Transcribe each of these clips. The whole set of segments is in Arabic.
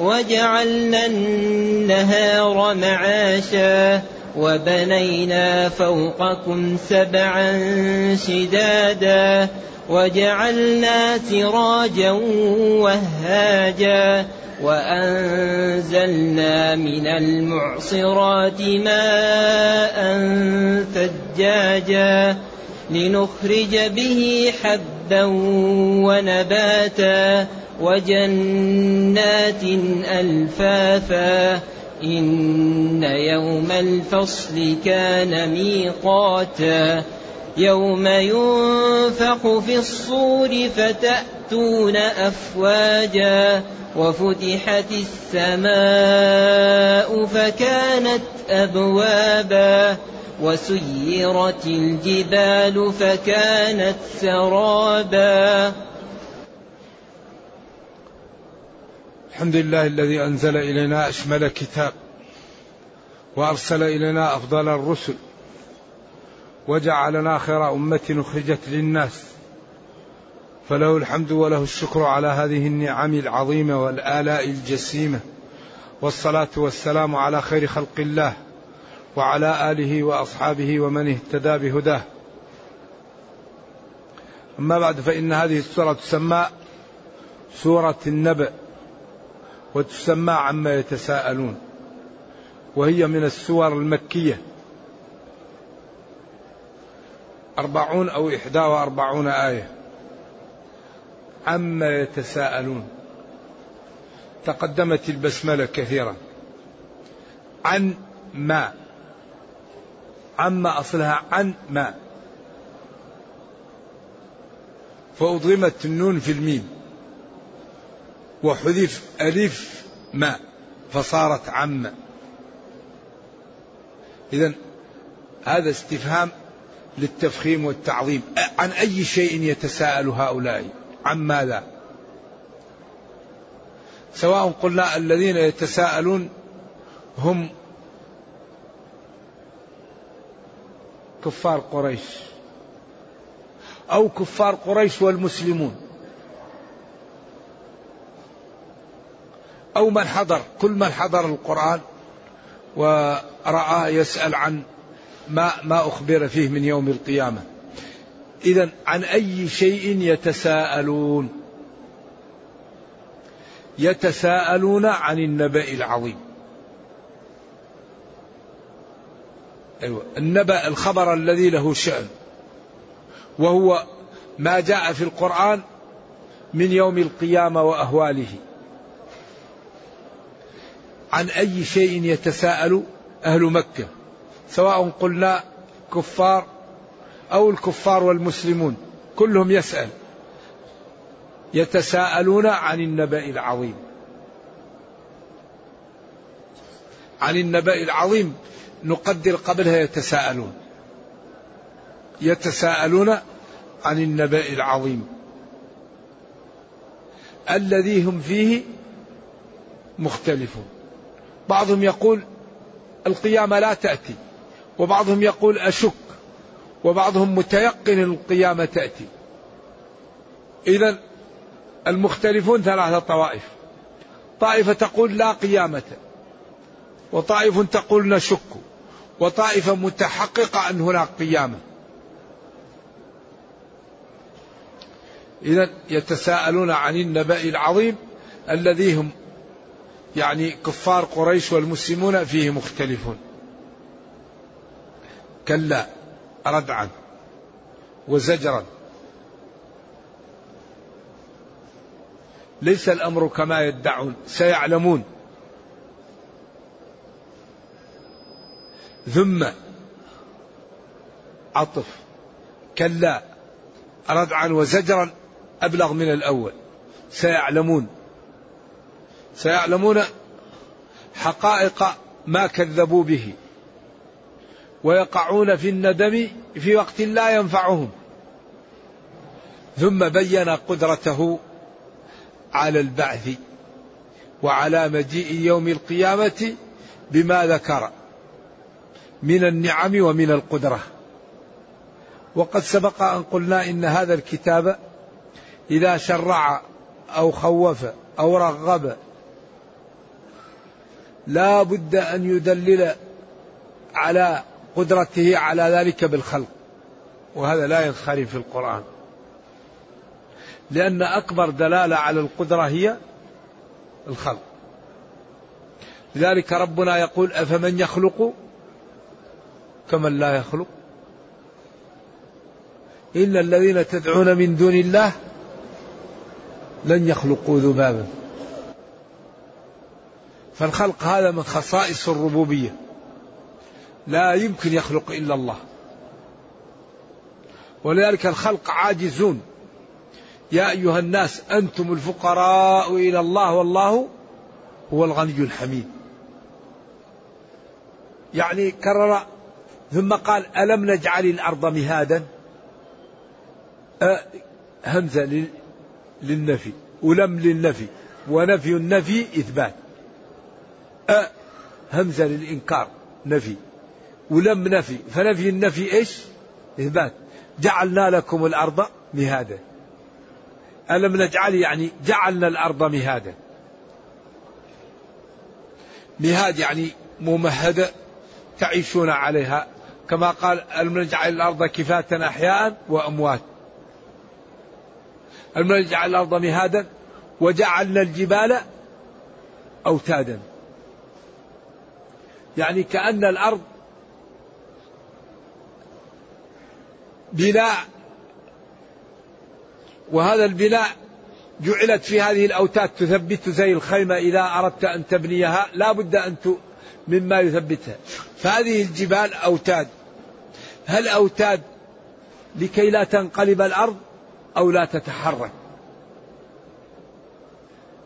وجعلنا النهار معاشا وبنينا فوقكم سبعا شدادا وجعلنا سراجا وهاجا وأنزلنا من المعصرات ماء ثجاجا لنخرج به حبا ونباتا وجنات ألفافا إن يوم الفصل كان ميقاتا يوم ينفخ في الصور فتأتون أفواجا وفتحت السماء فكانت أبوابا وسيرت الجبال فكانت سرابا. الحمد لله الذي أنزل إلينا أشمل كتاب وأرسل إلينا أفضل الرسل وجعلنا خير أمة أخرجت للناس. فله الحمد وله الشكر على هذه النعم العظيمة والآلاء الجسيمة. والصلاة والسلام على خير خلق الله. وعلى آله وأصحابه ومن اهتدى بهداه. أما بعد فإن هذه السورة تسمى سورة النبأ وتسمى عما يتساءلون وهي من السور المكية. أربعون أو إحدى وأربعون آية. عما يتساءلون. تقدمت البسملة كثيرا. عن ما؟ عما أصلها عن ما. فأضغمت النون في الميم. وحذف ألف ما فصارت عم. إذا هذا استفهام للتفخيم والتعظيم. عن أي شيء يتساءل هؤلاء؟ عن ماذا؟ سواء قلنا الذين يتساءلون هم كفار قريش أو كفار قريش والمسلمون أو من حضر كل من حضر القرآن ورأى يسأل عن ما ما أخبر فيه من يوم القيامة. إذا عن أي شيء يتساءلون؟ يتساءلون عن النبأ العظيم. أيوة. النبأ الخبر الذي له شأن. وهو ما جاء في القرآن من يوم القيامة وأهواله. عن أي شيء يتساءل أهل مكة؟ سواء قلنا كفار أو الكفار والمسلمون. كلهم يسأل. يتساءلون عن النبأ العظيم. عن النبأ العظيم. نقدر قبلها يتساءلون. يتساءلون عن النبأ العظيم. الذي هم فيه مختلفون. بعضهم يقول القيامة لا تأتي وبعضهم يقول أشك وبعضهم متيقن القيامة تأتي. إذا المختلفون ثلاثة طوائف. طائفة تقول لا قيامة وطائف تقول نشك. وطائفة متحققة أن هناك قيامة. إذا يتساءلون عن النبأ العظيم الذي هم يعني كفار قريش والمسلمون فيه مختلفون. كلا ردعا وزجرا. ليس الأمر كما يدعون سيعلمون. ثم عطف كلا ردعا وزجرا أبلغ من الأول. سيعلمون سيعلمون حقائق ما كذبوا به ويقعون في الندم في وقت لا ينفعهم. ثم بين قدرته على البعث وعلى مجيء يوم القيامة بما ذكر. من النعم ومن القدرة. وقد سبق أن قلنا إن هذا الكتاب إذا شرع أو خوف أو رغب لا بد أن يدلل على قدرته على ذلك بالخلق. وهذا لا ينخري في القرآن. لأن أكبر دلالة على القدرة هي الخلق. لذلك ربنا يقول أفمن يخلق كمن لا يخلق إن الذين تدعون من دون الله لن يخلقوا ذبابا. فالخلق هذا من خصائص الربوبية. لا يمكن يخلق إلا الله. ولذلك الخلق عاجزون. يا أيها الناس أنتم الفقراء إلى الله والله هو الغني الحميد. يعني كرر ثم قال ألم نجعل الأرض مهادا؟ أه همزة للنفي ولم للنفي ونفي النفي إثبات. أه همزة للإنكار نفي. ولم نفي فنفي النفي إيش؟ إثبات. جعلنا لكم الأرض مهادا. ألم نجعل يعني جعلنا الأرض مهادا. مهاد يعني ممهدة تعيشون عليها كما قال الم نجعل الأرض كفاة أحياء وأموات. الم نجعل الأرض مهادا وجعلنا الجبال أوتادا. يعني كأن الأرض بناء وهذا البناء جعلت في هذه الأوتاد تثبت زي الخيمة إذا أردت أن تبنيها لا بد أن مما يثبتها. فهذه الجبال أوتاد. هل أوتاد لكي لا تنقلب الأرض أو لا تتحرك؟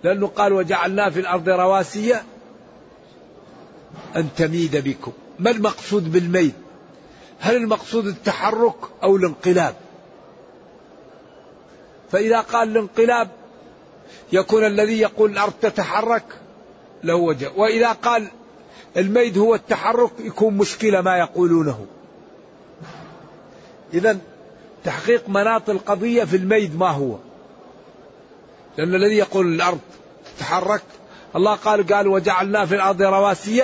لأنه قال وجعلنا في الأرض رواسي أن تميد بكم. ما المقصود بالميت هل المقصود التحرك أو الانقلاب؟ فإذا قال الانقلاب يكون الذي يقول الأرض تتحرك له وجه. وإذا قال الميد هو التحرك يكون مشكلة ما يقولونه. إذا تحقيق مناط القضية في الميد ما هو؟ لأن الذي يقول الأرض تتحرك الله قال قال وجعلنا في الأرض رواسي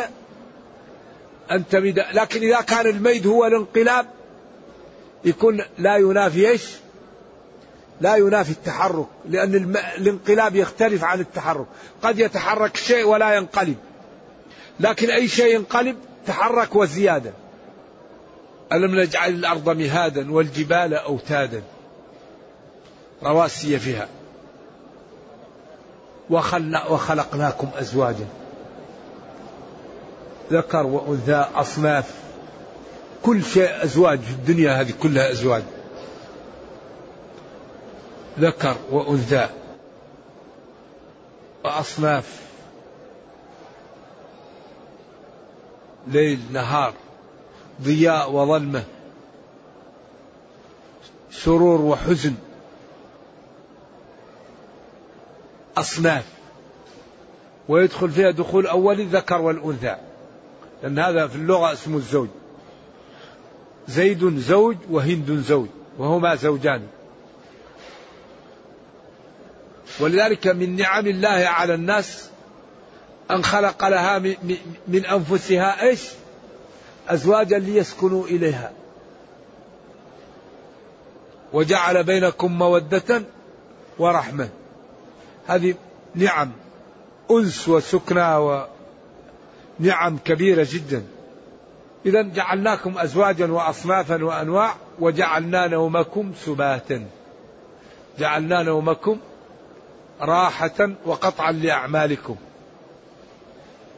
أن تمد لكن إذا كان الميد هو الانقلاب يكون لا ينافي إيش؟ لا ينافي التحرك لأن الانقلاب يختلف عن التحرك. قد يتحرك شيء ولا ينقلب. لكن أي شيء ينقلب تحرك وزيادة. ألم نجعل الأرض مهادا والجبال أوتادا؟ رواسي فيها. وخلقناكم أزواجا. ذكر وأنثى أصناف. كل شيء أزواج في الدنيا هذه كلها أزواج. ذكر وأنثى. وأصناف. ليل نهار. ضياء وظلمة سرور وحزن أصناف ويدخل فيها دخول أولي الذكر والأنثى لأن هذا في اللغة اسمه الزوج. زيد زوج وهند زوج وهما زوجان. ولذلك من نعم الله على الناس أن خلق لها من أنفسها إيش؟ أزواجا ليسكنوا إليها. وجعل بينكم مودة ورحمة. هذه نعم أنس وسكنى نعم كبيرة جدا. إذا جعلناكم أزواجا وأصنافا وأنواع وجعلنا نومكم سباتا. جعلنا نومكم راحة وقطعا لأعمالكم.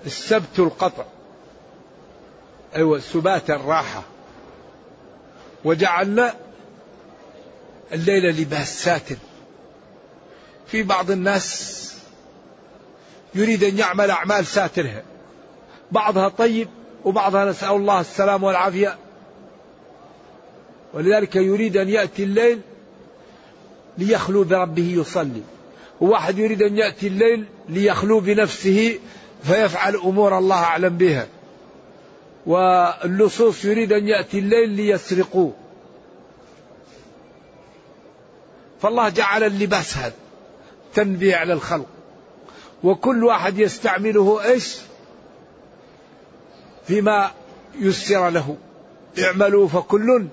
السبت القطع. أيوة سبات الراحة. وجعلنا الليل لباس ساتر في بعض الناس يريد أن يعمل أعمال ساترها. بعضها طيب وبعضها نسأل الله السلام والعافية. ولذلك يريد أن يأتي الليل ليخلو بربه يصلي. وواحد يريد أن يأتي الليل ليخلو بنفسه فيفعل أمور الله أعلم بها. واللصوص يريد أن يأتي الليل ليسرقوه. فالله جعل اللباس هذا تنبيه على الخلق. وكل واحد يستعمله إيش؟ فيما يسر له. اعملوا فكل.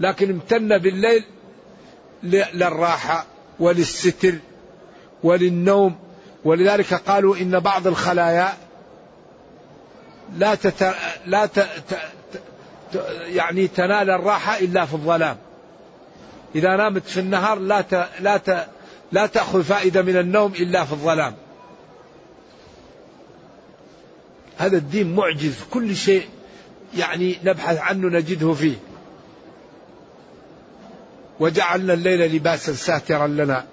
لكن امتن بالليل للراحة وللستر وللنوم. ولذلك قالوا إن بعض الخلايا لا تت... لا ت... ت... ت... يعني تنال الراحة إلا في الظلام. إذا نامت في النهار لا ت... لا ت... لا تأخذ فائدة من النوم إلا في الظلام. هذا الدين معجز كل شيء يعني نبحث عنه نجده فيه. وجعلنا الليل لباسا ساترا لنا.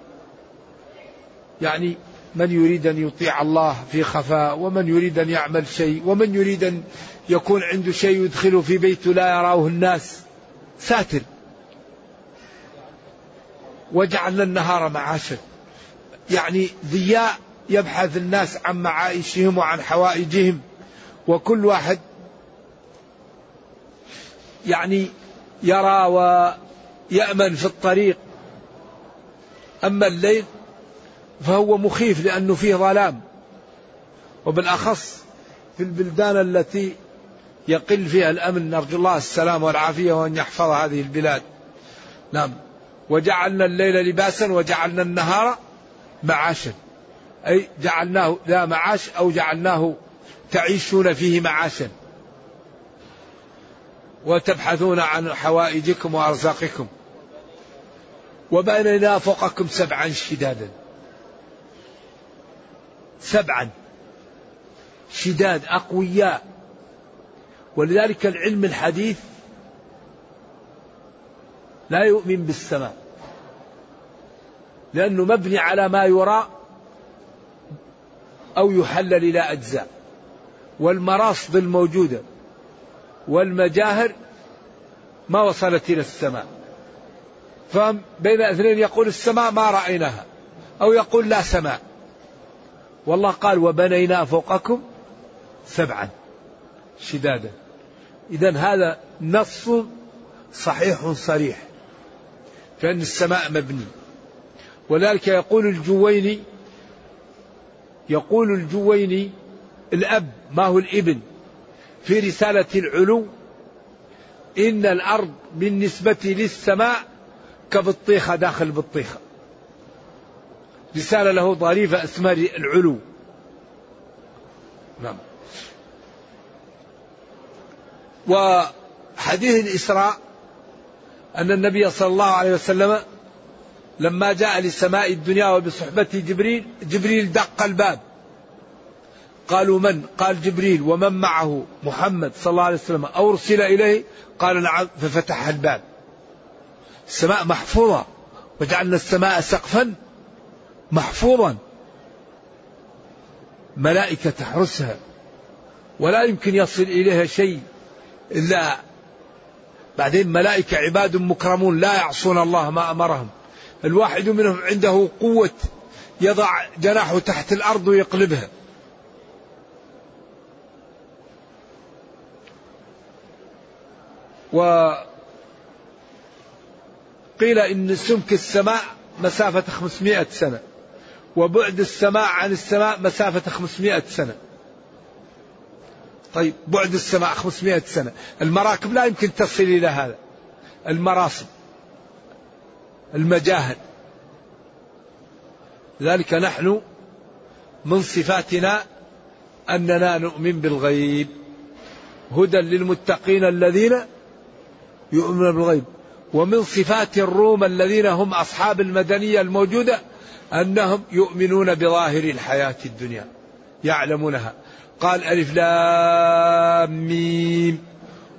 يعني من يريد أن يطيع الله في خفاء ومن يريد أن يعمل شيء ومن يريد أن يكون عنده شيء يدخله في بيته لا يراه الناس. ساتر. وجعلنا النهار معاشا. يعني ضياء يبحث الناس عن معايشهم وعن حوائجهم. وكل واحد يعني يرى ويأمن في الطريق. أما الليل فهو مخيف لأنه فيه ظلام. وبالأخص في البلدان التي يقل فيها الأمن نرجو الله السلام والعافية وأن يحفظ هذه البلاد. نعم. وجعلنا الليل لباسا وجعلنا النهار معاشا. أي جعلناه لا معاش أو جعلناه تعيشون فيه معاشا. وتبحثون عن حوائجكم وأرزاقكم. وبنينا فوقكم سبعا شدادا. سبعا. شداد أقوياء. ولذلك العلم الحديث لا يؤمن بالسماء. لأنه مبني على ما يرى أو يحلل إلى أجزاء. والمراصد الموجودة والمجاهر ما وصلت إلى السماء. فبين اثنين يقول السماء ما رأيناها أو يقول لا سماء. والله قال وبنينا فوقكم سبعا شدادا. إذا هذا نص صحيح صريح فإن السماء مبني. ولذلك يقول الجويني يقول الجويني الأب ما هو الإبن؟ في رسالة العلو إن الأرض بالنسبة للسماء كبطيخة داخل بطيخة. رسالة له ظريفة اسمها العلو. نعم. وحديث الإسراء أن النبي صلى الله عليه وسلم لما جاء لسماء الدنيا وبصحبته جبريل جبريل دق الباب. قالوا من؟ قال جبريل. ومن معه؟ محمد صلى الله عليه وسلم. أو أرسل إليه؟ قال نعم ففتح الباب. السماء محفوظة وجعلنا السماء سقفا. محفوظا. ملائكة تحرسها. ولا يمكن يصل إليها شيء إلا بعدين ملائكة عباد مكرمون لا يعصون الله ما أمرهم. الواحد منهم عنده قوة يضع جناحه تحت الأرض ويقلبها. وقيل إن سمك السماء مسافة 500 سنة. وبعد السماء عن السماء مسافة 500 سنة. طيب بعد السماء 500 سنة. المراكب لا يمكن تصل إلى هذا. المراصد المجاهد. لذلك نحن من صفاتنا أننا نؤمن بالغيب. هدى للمتقين الذين يؤمنون بالغيب. ومن صفات الروم الذين هم أصحاب المدنية الموجودة أنهم يؤمنون بظاهر الحياة الدنيا يعلمونها. قال ألف لام ميم.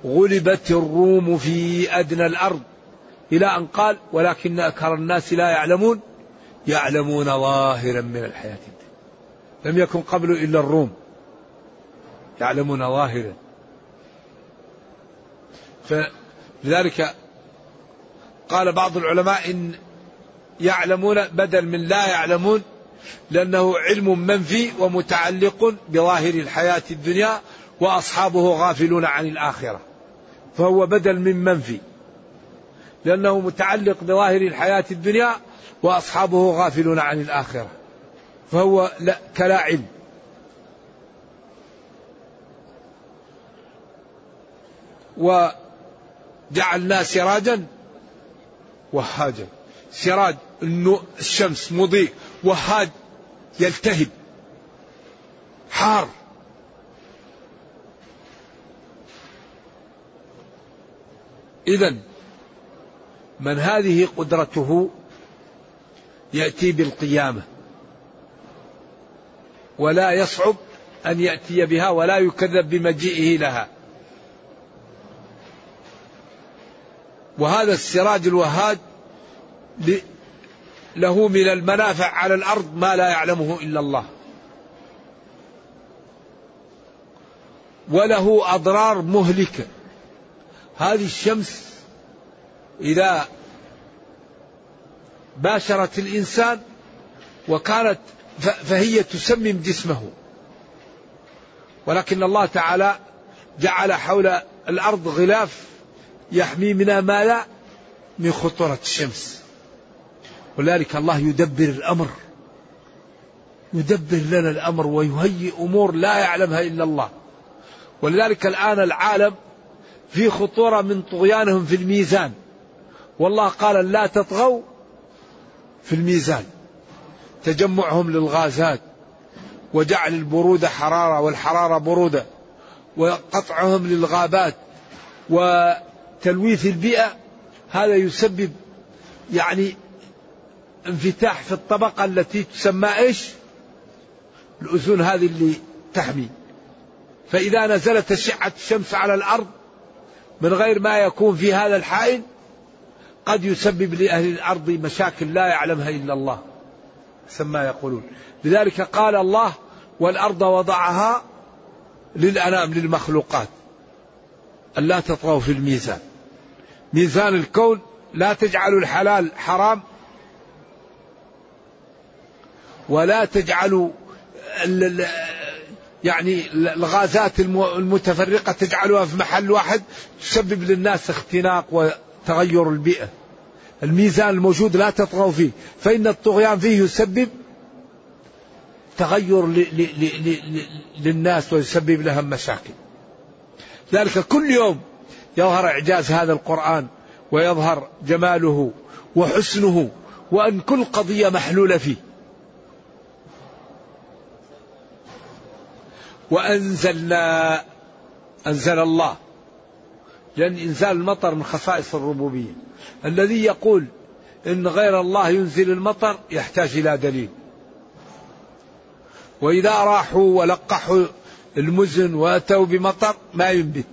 غلبت الروم في أدنى الأرض. إلى أن قال ولكن أكثر الناس لا يعلمون. يعلمون ظاهرا من الحياة الدنيا. لم يكن قبل إلا الروم. يعلمون ظاهرا. فلذلك قال بعض العلماء إن يعلمون بدل من لا يعلمون لأنه علم منفي ومتعلق بظاهر الحياة الدنيا وأصحابه غافلون عن الآخرة. فهو بدل من منفي لأنه متعلق بظاهر الحياة الدنيا وأصحابه غافلون عن الآخرة. فهو لا كلا علم. وجعلنا سراجا وهاجا. سراج الشمس مضيء وهاج يلتهب. حار. إذا من هذه قدرته يأتي بالقيامة. ولا يصعب أن يأتي بها ولا يكذب بمجيئه لها. وهذا السراج الوهاد له من المنافع على الأرض ما لا يعلمه إلا الله. وله أضرار مهلكة. هذه الشمس إذا باشرت الإنسان وكانت فهي تسمم جسمه. ولكن الله تعالى جعل حول الأرض غلاف يحمي منها ما لا من خطورة الشمس ولذلك الله يدبر الأمر. يدبر لنا الأمر ويهيئ أمور لا يعلمها إلا الله. ولذلك الآن العالم في خطورة من طغيانهم في الميزان. والله قال لا تطغوا في الميزان. تجمعهم للغازات وجعل البرودة حرارة والحرارة برودة وقطعهم للغابات وتلويث البيئة. هذا يسبب يعني انفتاح في الطبقة التي تسمى إيش؟ الأذون هذه اللي تحمي. فإذا نزلت أشعة الشمس على الأرض من غير ما يكون في هذا الحائل قد يسبب لأهل الأرض مشاكل لا يعلمها إلا الله. سما يقولون. لذلك قال الله والأرض وضعها للأنام للمخلوقات. ألا تطغوا في الميزان. ميزان الكون لا تجعلوا الحلال حرام ولا تجعلوا يعني الغازات المتفرقة تجعلوها في محل واحد تسبب للناس اختناق وتغير البيئة. الميزان الموجود لا تطغوا فيه. فإن الطغيان فيه يسبب تغير للناس ويسبب لهم مشاكل. ذلك كل يوم يظهر إعجاز هذا القرآن ويظهر جماله وحسنه وأن كل قضية محلولة فيه. وأنزلنا أنزل الله. لأن إنزال المطر من خصائص الربوبية. الذي يقول إن غير الله ينزل المطر يحتاج إلى دليل. وإذا راحوا ولقحوا المزن وأتوا بمطر ما ينبت.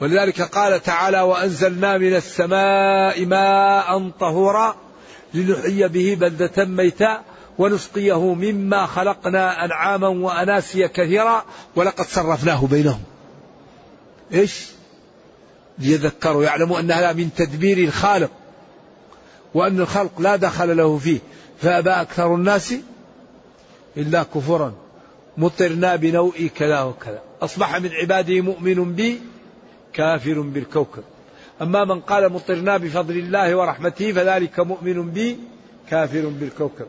ولذلك قال تعالى وأنزلنا من السماء ماء طهورا لنحيي به بلدة ميتا ونسقيه مما خلقنا أنعاما وأناسيا كثيرا ولقد صرفناه بينهم. إيش؟ ليذكروا يعلموا أن هذا من تدبير الخالق وأن الخلق لا دخل له فيه. فأبى أكثر الناس إلا كفرا. مطرنا بنوء كذا وكذا. أصبح من عباده مؤمن بي كافر بالكوكب. أما من قال مطرنا بفضل الله ورحمته فذلك مؤمن بي كافر بالكوكب.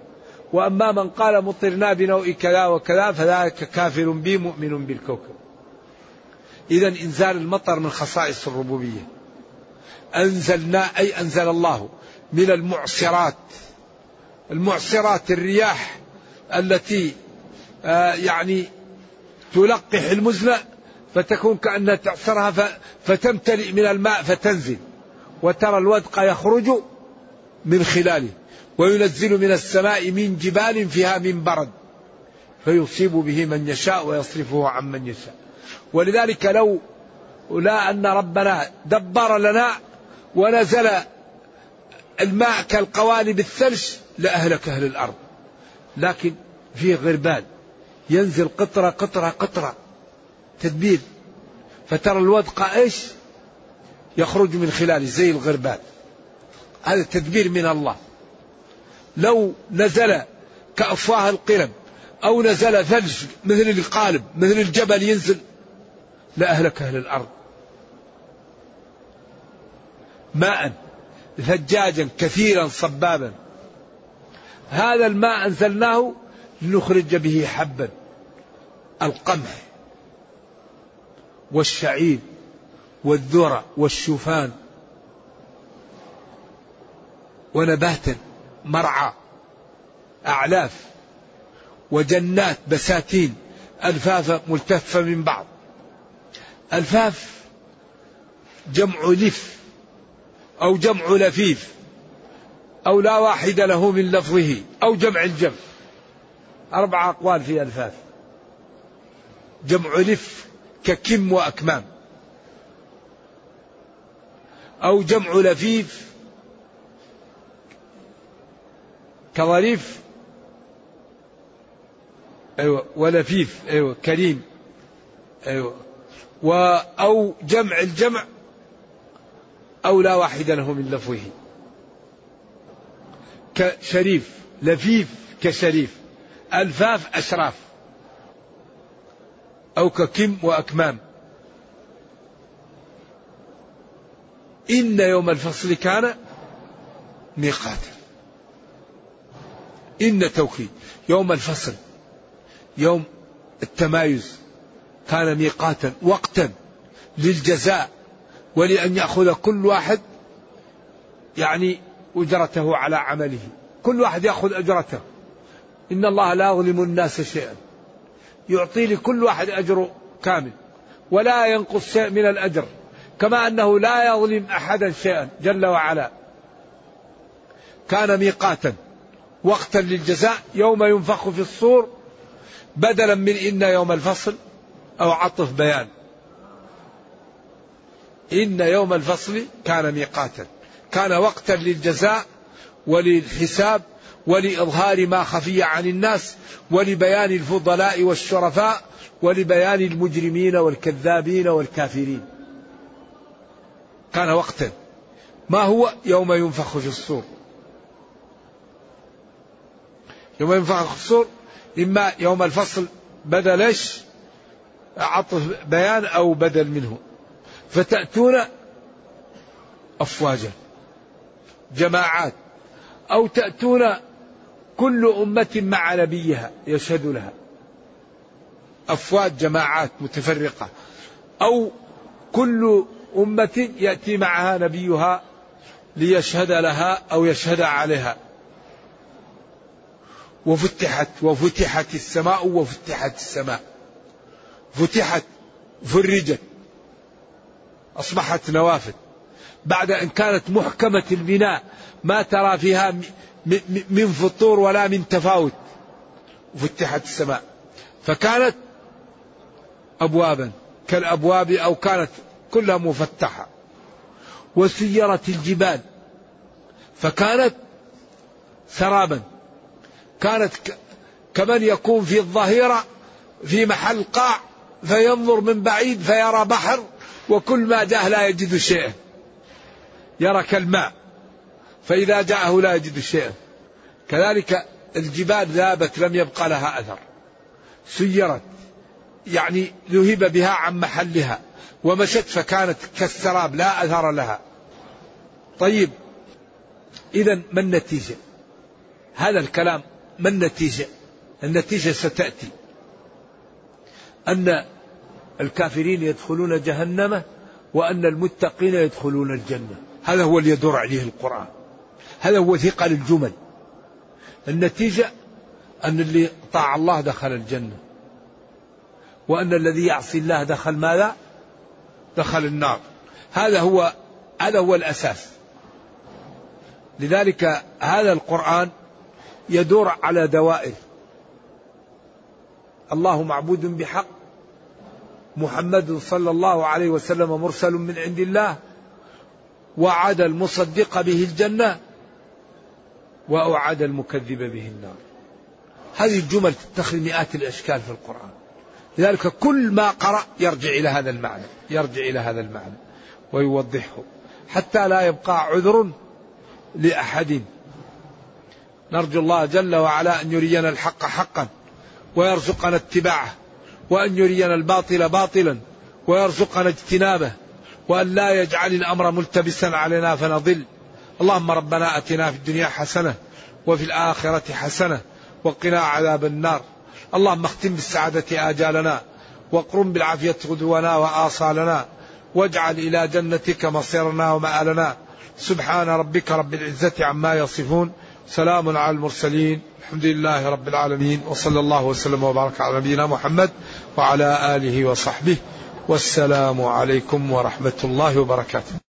وأما من قال مطرنا بنوء كذا وكذا فذلك كافر بي مؤمن بالكوكب. إذا إنزال المطر من خصائص الربوبية. أنزلنا أي أنزل الله من المعصرات. المعصرات الرياح التي آه يعني تلقح المزن فتكون كأنها تعصرها فتمتلئ من الماء فتنزل. وترى الودق يخرج من خلاله. وينزل من السماء من جبال فيها من برد فيصيب به من يشاء ويصرفه عن من يشاء. ولذلك لو لا أن ربنا دبر لنا ونزل الماء كالقوالب الثلج لأهلك أهل الأرض. لكن فيه غربال ينزل قطرة قطرة قطرة تدبير. فترى الودق إيش؟ يخرج من خلاله زي الغربال. هذا تدبير من الله. لو نزل كأفواه القلم أو نزل ثلج مثل القالب مثل الجبل ينزل لأهلك أهل الأرض. ماء ثجاجا كثيرا صبابا. هذا الماء أنزلناه لنخرج به حبا القمح والشعير والذرة والشوفان ونباتا. مرعى أعلاف وجنات بساتين ألفافا ملتفة من بعض. ألفاف جمع لف أو جمع لفيف أو لا واحد له من لفظه أو جمع الجمع أربع أقوال في ألفاف. جمع لف ككم وأكمام. أو جمع لفيف كظريف أيوة ولفيف أيوة كريم أيوة أو جمع الجمع أو لا واحد له من لفظه. كشريف لفيف كشريف ألفاف أشراف أو ككم وأكمام. إن يوم الفصل كان ميقاتا. إن توكيد. يوم الفصل يوم التمايز كان ميقاتا وقتا للجزاء ولأن يأخذ كل واحد يعني أجرته على عمله. كل واحد يأخذ أجرته. إن الله لا يظلم الناس شيئا. يعطي لكل واحد أجر كامل ولا ينقص شيء من الأجر. كما أنه لا يظلم أحدا شيئا جل وعلا. كان ميقاتا. وقتا للجزاء يوم ينفخ في الصور بدلا من إن يوم الفصل أو عطف بيان. إن يوم الفصل كان ميقاتا. كان وقتا للجزاء وللحساب ولإظهار ما خفي عن الناس ولبيان الفضلاء والشرفاء ولبيان المجرمين والكذابين والكافرين. كان وقتا. ما هو يوم ينفخ في الصور؟ يوم ينفخ في الصور إما يوم الفصل بدل إيش؟ عطف بيان أو بدل منه. فتأتون أفواجا جماعات أو تأتون كل أمة مع نبيها يشهد لها. أفواج جماعات متفرقة. أو كل أمة يأتي معها نبيها ليشهد لها أو يشهد عليها. وفتحت وفتحت السماء وفتحت السماء. فتحت فرجت. أصبحت نوافذ. بعد أن كانت محكمة البناء ما ترى فيها من فطور ولا من تفاوت. فتحت السماء. فكانت أبوابا. كالأبواب أو كانت كلها مفتحة. وسيرت الجبال. فكانت سرابا. كانت كمن يكون في الظهيرة في محل قاع فينظر من بعيد فيرى بحر وكل ما جاءه لا يجد شيئا يرى كالماء فإذا جاءه لا يجد شيئا كذلك الجبال ذابت لم يبقى لها أثر. سيرت يعني ذهب بها عن محلها ومشت فكانت كالسراب لا أثر لها. طيب إذا ما النتيجة؟ هذا الكلام ما النتيجة؟ النتيجة ستأتي. أن الكافرين يدخلون جهنم وأن المتقين يدخلون الجنة. هذا هو اللي يدور عليه القرآن. هذا هو ثقل الجمل. النتيجة أن اللي طاع الله دخل الجنة. وأن الذي يعصي الله دخل ماذا؟ دخل النار. هذا هو هذا هو الأساس. لذلك هذا القرآن يدور على دوائر. الله معبود بحق. محمد صلى الله عليه وسلم مرسل من عند الله. وعد المصدق به الجنة. وأوعد المكذب به النار. هذه الجمل تتخذ مئات الأشكال في القرآن. لذلك كل ما قرأ يرجع إلى هذا المعنى. يرجع إلى هذا المعنى. ويوضحه. حتى لا يبقى عذر لأحد نرجو الله جل وعلا أن يرينا الحق حقا ويرزقنا اتباعه وأن يرينا الباطل باطلا ويرزقنا اجتنابه وأن لا يجعل الأمر ملتبسا علينا فنضل. اللهم ربنا أتنا في الدنيا حسنة وفي الآخرة حسنة وقنا عذاب النار. اللهم اختم بالسعادة آجالنا واقرم بالعافية غدونا وآصالنا واجعل إلى جنتك مصيرنا ومآلنا. سبحان ربك رب العزة عما يصفون. سلام على المرسلين. الحمد لله رب العالمين. وصلى الله وسلم وبارك على نبينا محمد وعلى آله وصحبه. والسلام عليكم ورحمة الله وبركاته.